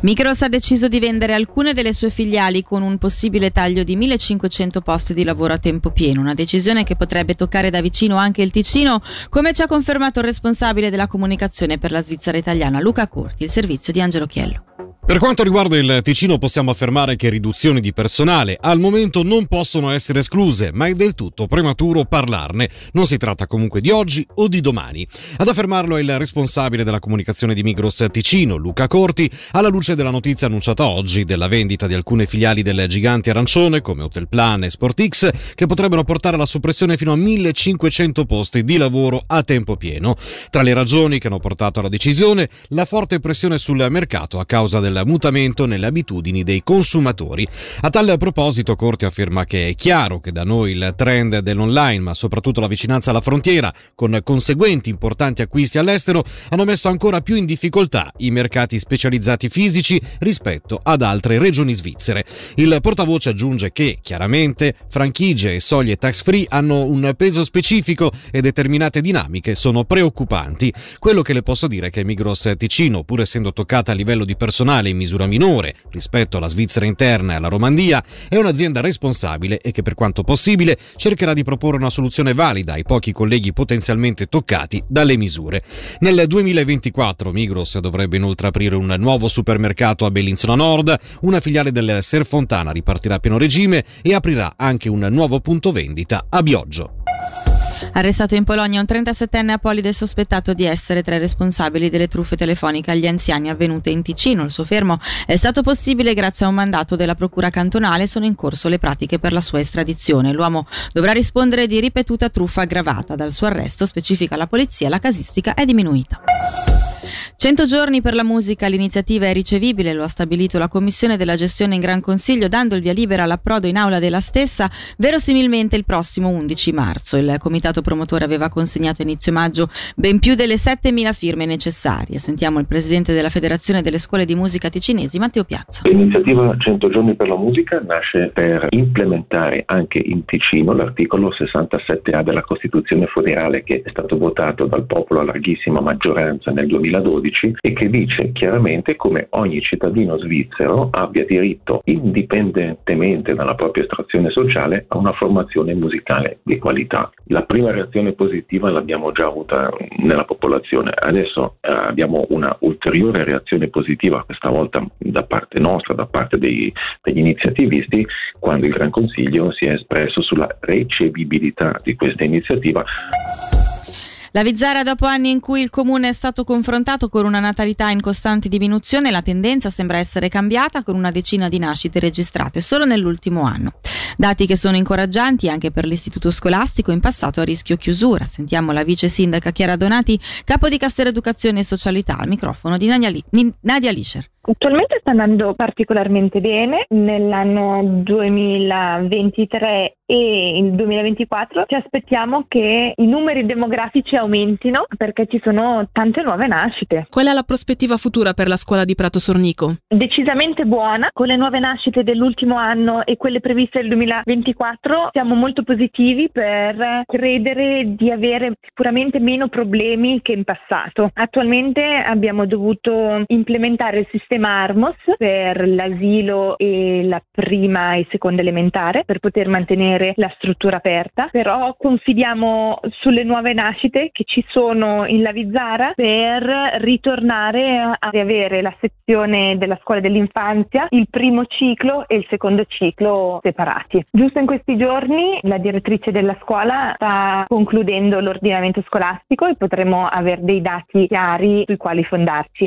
Micros ha deciso di vendere alcune delle sue filiali con un possibile taglio di 1500 posti di lavoro a tempo pieno, una decisione che potrebbe toccare da vicino anche il Ticino, come ci ha confermato il responsabile della comunicazione per la Svizzera italiana Luca Corti, il servizio di Angelo Chiello. Per quanto riguarda il Ticino possiamo affermare che riduzioni di personale al momento non possono essere escluse, ma è del tutto prematuro parlarne. Non si tratta comunque di oggi o di domani. Ad affermarlo è il responsabile della comunicazione di Migros Ticino, Luca Corti, alla luce della notizia annunciata oggi della vendita di alcune filiali del gigante arancione come Hotelplan e Sportix che potrebbero portare alla soppressione fino a 1500 posti di lavoro a tempo pieno. Tra le ragioni che hanno portato alla decisione, la forte pressione sul mercato a causa del mutamento nelle abitudini dei consumatori. A tale proposito Corti afferma che è chiaro che da noi il trend dell'online, ma soprattutto la vicinanza alla frontiera, con conseguenti importanti acquisti all'estero, hanno messo ancora più in difficoltà i mercati specializzati fisici rispetto ad altre regioni svizzere. Il portavoce aggiunge che, chiaramente, franchigie e soglie tax free hanno un peso specifico e determinate dinamiche sono preoccupanti. Quello che le posso dire è che Migros Ticino, pur essendo toccata a livello di personale in misura minore rispetto alla Svizzera interna e alla Romandia, è un'azienda responsabile e che per quanto possibile cercherà di proporre una soluzione valida ai pochi colleghi potenzialmente toccati dalle misure. Nel 2024 Migros dovrebbe inoltre aprire un nuovo supermercato a Bellinzona Nord, una filiale del Serfontana ripartirà a pieno regime e aprirà anche un nuovo punto vendita a Bioggio. Arrestato in Polonia un 37enne apolide sospettato di essere tra i responsabili delle truffe telefoniche agli anziani avvenute in Ticino. Il suo fermo è stato possibile grazie a un mandato della Procura cantonale. Sono in corso le pratiche per la sua estradizione. L'uomo dovrà rispondere di ripetuta truffa aggravata. Dal suo arresto, specifica la polizia, la casistica è diminuita. 100 giorni per la musica, l'iniziativa è ricevibile, lo ha stabilito la Commissione della gestione in Gran Consiglio, dando il via libera all'approdo in aula della stessa, verosimilmente il prossimo 11 marzo. Il comitato promotore aveva consegnato inizio maggio ben più delle 7.000 firme necessarie. Sentiamo il presidente della Federazione delle Scuole di Musica Ticinesi, Matteo Piazza. L'iniziativa 100 giorni per la musica nasce per implementare anche in Ticino l'articolo 67A della Costituzione federale che è stato votato dal popolo a larghissima maggioranza nel 2012 2012 e che dice chiaramente come ogni cittadino svizzero abbia diritto, indipendentemente dalla propria estrazione sociale, a una formazione musicale di qualità. La prima reazione positiva l'abbiamo già avuta nella popolazione, adesso eh, abbiamo una ulteriore reazione positiva, questa volta da parte nostra, da parte dei, degli iniziativisti, quando il Gran Consiglio si è espresso sulla ricevibilità di questa iniziativa. La Vizzara, dopo anni in cui il comune è stato confrontato con una natalità in costante diminuzione, la tendenza sembra essere cambiata con una decina di nascite registrate solo nell'ultimo anno. Dati che sono incoraggianti anche per l'istituto scolastico in passato a rischio chiusura. Sentiamo la vice sindaca Chiara Donati, capo di Castero Educazione e Socialità, al microfono di Nadia Lischer. Attualmente sta andando particolarmente bene. Nell'anno 2023 e il 2024 ci aspettiamo che i numeri demografici aumentino perché ci sono tante nuove nascite. Qual è la prospettiva futura per la scuola di Prato Sornico? Decisamente buona. Con le nuove nascite dell'ultimo anno e quelle previste del 2024 siamo molto positivi per credere di avere sicuramente meno problemi che in passato. Attualmente abbiamo dovuto implementare il sistema Armos per l'asilo e la prima e seconda elementare per poter mantenere la struttura aperta, però confidiamo sulle nuove nascite che ci sono in Lavizzara per ritornare a riavere la sezione della scuola dell'infanzia, il primo ciclo e il secondo ciclo separati. Giusto in questi giorni la direttrice della scuola sta concludendo l'ordinamento scolastico e potremo avere dei dati chiari sui quali fondarci.